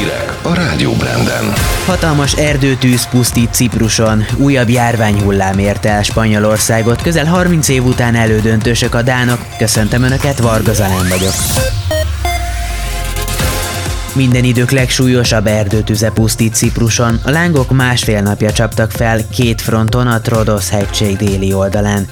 Hírek a Rádió Branden. Hatalmas erdőtűz pusztít Cipruson, újabb járványhullám érte el Spanyolországot, közel 30 év után elődöntősök a dánok. Köszöntöm Önöket, Varga Zalán vagyok. Minden idők legsúlyosabb erdőtüze pusztít Cipruson. A lángok másfél napja csaptak fel két fronton a Trodos hegység déli oldalán.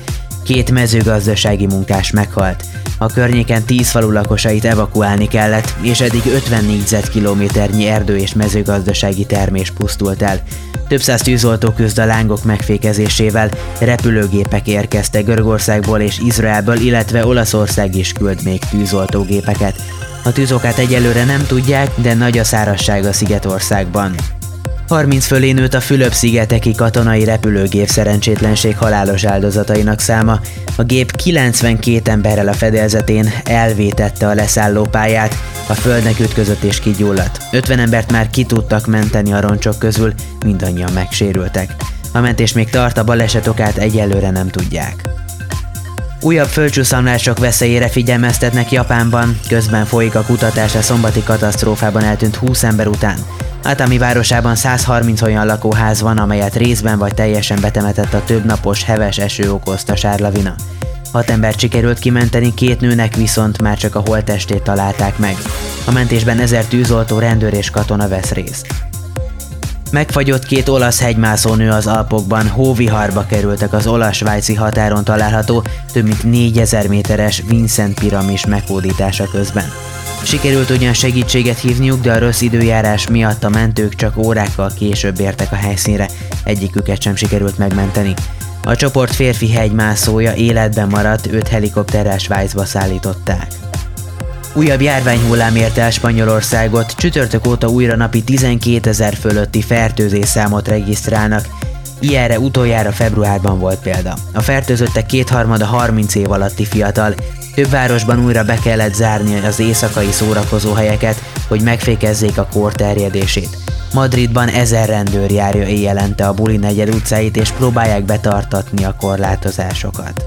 Két mezőgazdasági munkás meghalt. A környéken 10 falu lakosait evakuálni kellett, és eddig 50 négyzetkilométernyi erdő és mezőgazdasági termés pusztult el. Több száz tűzoltó küzd a lángok megfékezésével, repülőgépek érkeztek Görögországból és Izraelből, illetve Olaszország is küld még tűzoltógépeket. A tűzokát egyelőre nem tudják, de nagy a szárazság a Szigetországban. 30 fölé nőtt a Fülöp-szigeteki katonai repülőgép szerencsétlenség halálos áldozatainak száma. A gép 92 emberrel a fedélzetén elvétette a leszállópályát, a földnek ütközött és kigyulladt. 50 embert már ki tudtak menteni a roncsok közül, mindannyian megsérültek. A mentés még tart, a baleset okát egyelőre nem tudják. Újabb földcsúszamlások veszélyére figyelmeztetnek Japánban, közben folyik a kutatás a szombati katasztrófában eltűnt 20 ember után. Atami városában 130 olyan lakóház van, amelyet részben vagy teljesen betemetett a több napos heves eső okozta sárlavina. Hat embert sikerült kimenteni, két nőnek viszont már csak a holttestét találták meg. A mentésben ezer tűzoltó, rendőr és katona vesz részt. Megfagyott két olasz hegymászónő az Alpokban, hóviharba kerültek az olasz-svájci határon található több mint 4000 méteres Vincent piramis meghódítása közben. Sikerült ugyan segítséget hívniuk, de a rossz időjárás miatt a mentők csak órákkal később értek a helyszínre, egyiküket sem sikerült megmenteni. A csoport férfi hegymászója életben maradt, őt helikopterrel Svájcba szállították. Újabb járványhullám érte el Spanyolországot, csütörtök óta újra napi 12 ezer fölötti fertőzés számot regisztrálnak, Ilyenre utoljára februárban volt példa. A fertőzöttek kétharmada 30 év alatti fiatal, több városban újra be kellett zárni az éjszakai szórakozóhelyeket, hogy megfékezzék a kór terjedését. Madridban ezer rendőr járja éjjelente a Buli negyed utcáit és próbálják betartatni a korlátozásokat.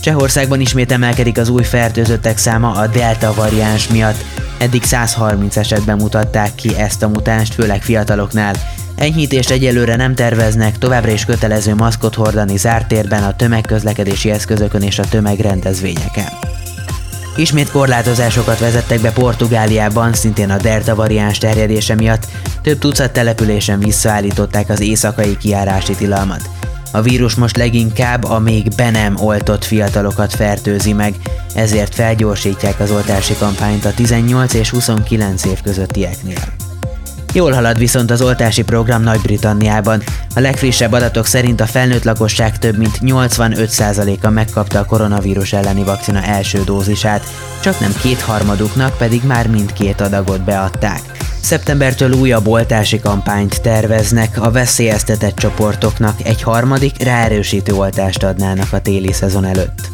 Csehországban ismét emelkedik az új fertőzöttek száma a delta variáns miatt. Eddig 130 esetben mutatták ki ezt a mutást, főleg fiataloknál. Enyhítést egyelőre nem terveznek, továbbra is kötelező maszkot hordani zárt térben, a tömegközlekedési eszközökön és a tömegrendezvényeken. Ismét korlátozásokat vezettek be Portugáliában, szintén a Delta variáns terjedése miatt, több tucat településen visszaállították az éjszakai kiárási tilalmat. A vírus most leginkább a még be nem oltott fiatalokat fertőzi meg, ezért felgyorsítják az oltási kampányt a 18 és 29 év közöttieknél. Jól halad viszont az oltási program Nagy-Britanniában. A legfrissebb adatok szerint a felnőtt lakosság több mint 85%-a megkapta a koronavírus elleni vakcina első dózisát, csak nem kétharmaduknak pedig már mindkét adagot beadták. Szeptembertől újabb oltási kampányt terveznek, a veszélyeztetett csoportoknak egy harmadik ráerősítő oltást adnának a téli szezon előtt.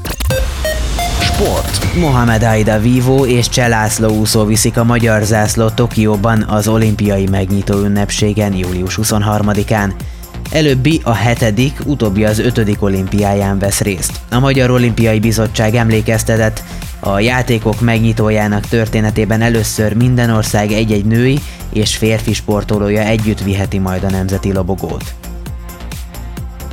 Sport. Mohamed Aida Vivo és Cselászló úszó viszik a magyar zászló Tokióban az olimpiai megnyitó ünnepségen július 23-án. Előbbi a hetedik, utóbbi az ötödik olimpiáján vesz részt. A Magyar Olimpiai Bizottság emlékeztetett, a játékok megnyitójának történetében először minden ország egy-egy női és férfi sportolója együtt viheti majd a nemzeti lobogót.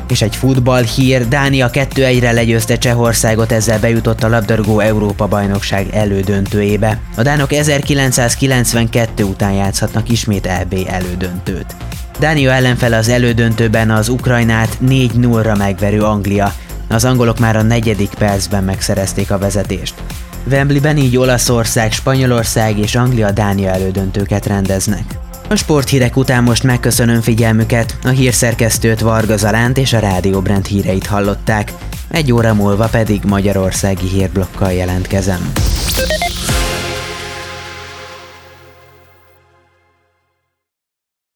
És egy futball hír, Dánia 2-1-re legyőzte Csehországot, ezzel bejutott a labdarúgó Európa bajnokság elődöntőjébe. A dánok 1992 után játszhatnak ismét EB elődöntőt. Dánia ellenfele az elődöntőben az Ukrajnát 4-0-ra megverő Anglia. Az angolok már a negyedik percben megszerezték a vezetést. Wembleyben így Olaszország, Spanyolország és Anglia-Dánia elődöntőket rendeznek. A sporthírek után most megköszönöm figyelmüket, a hírszerkesztőt Varga Zalánt és a Rádió Brand híreit hallották, egy óra múlva pedig Magyarországi hírblokkal jelentkezem.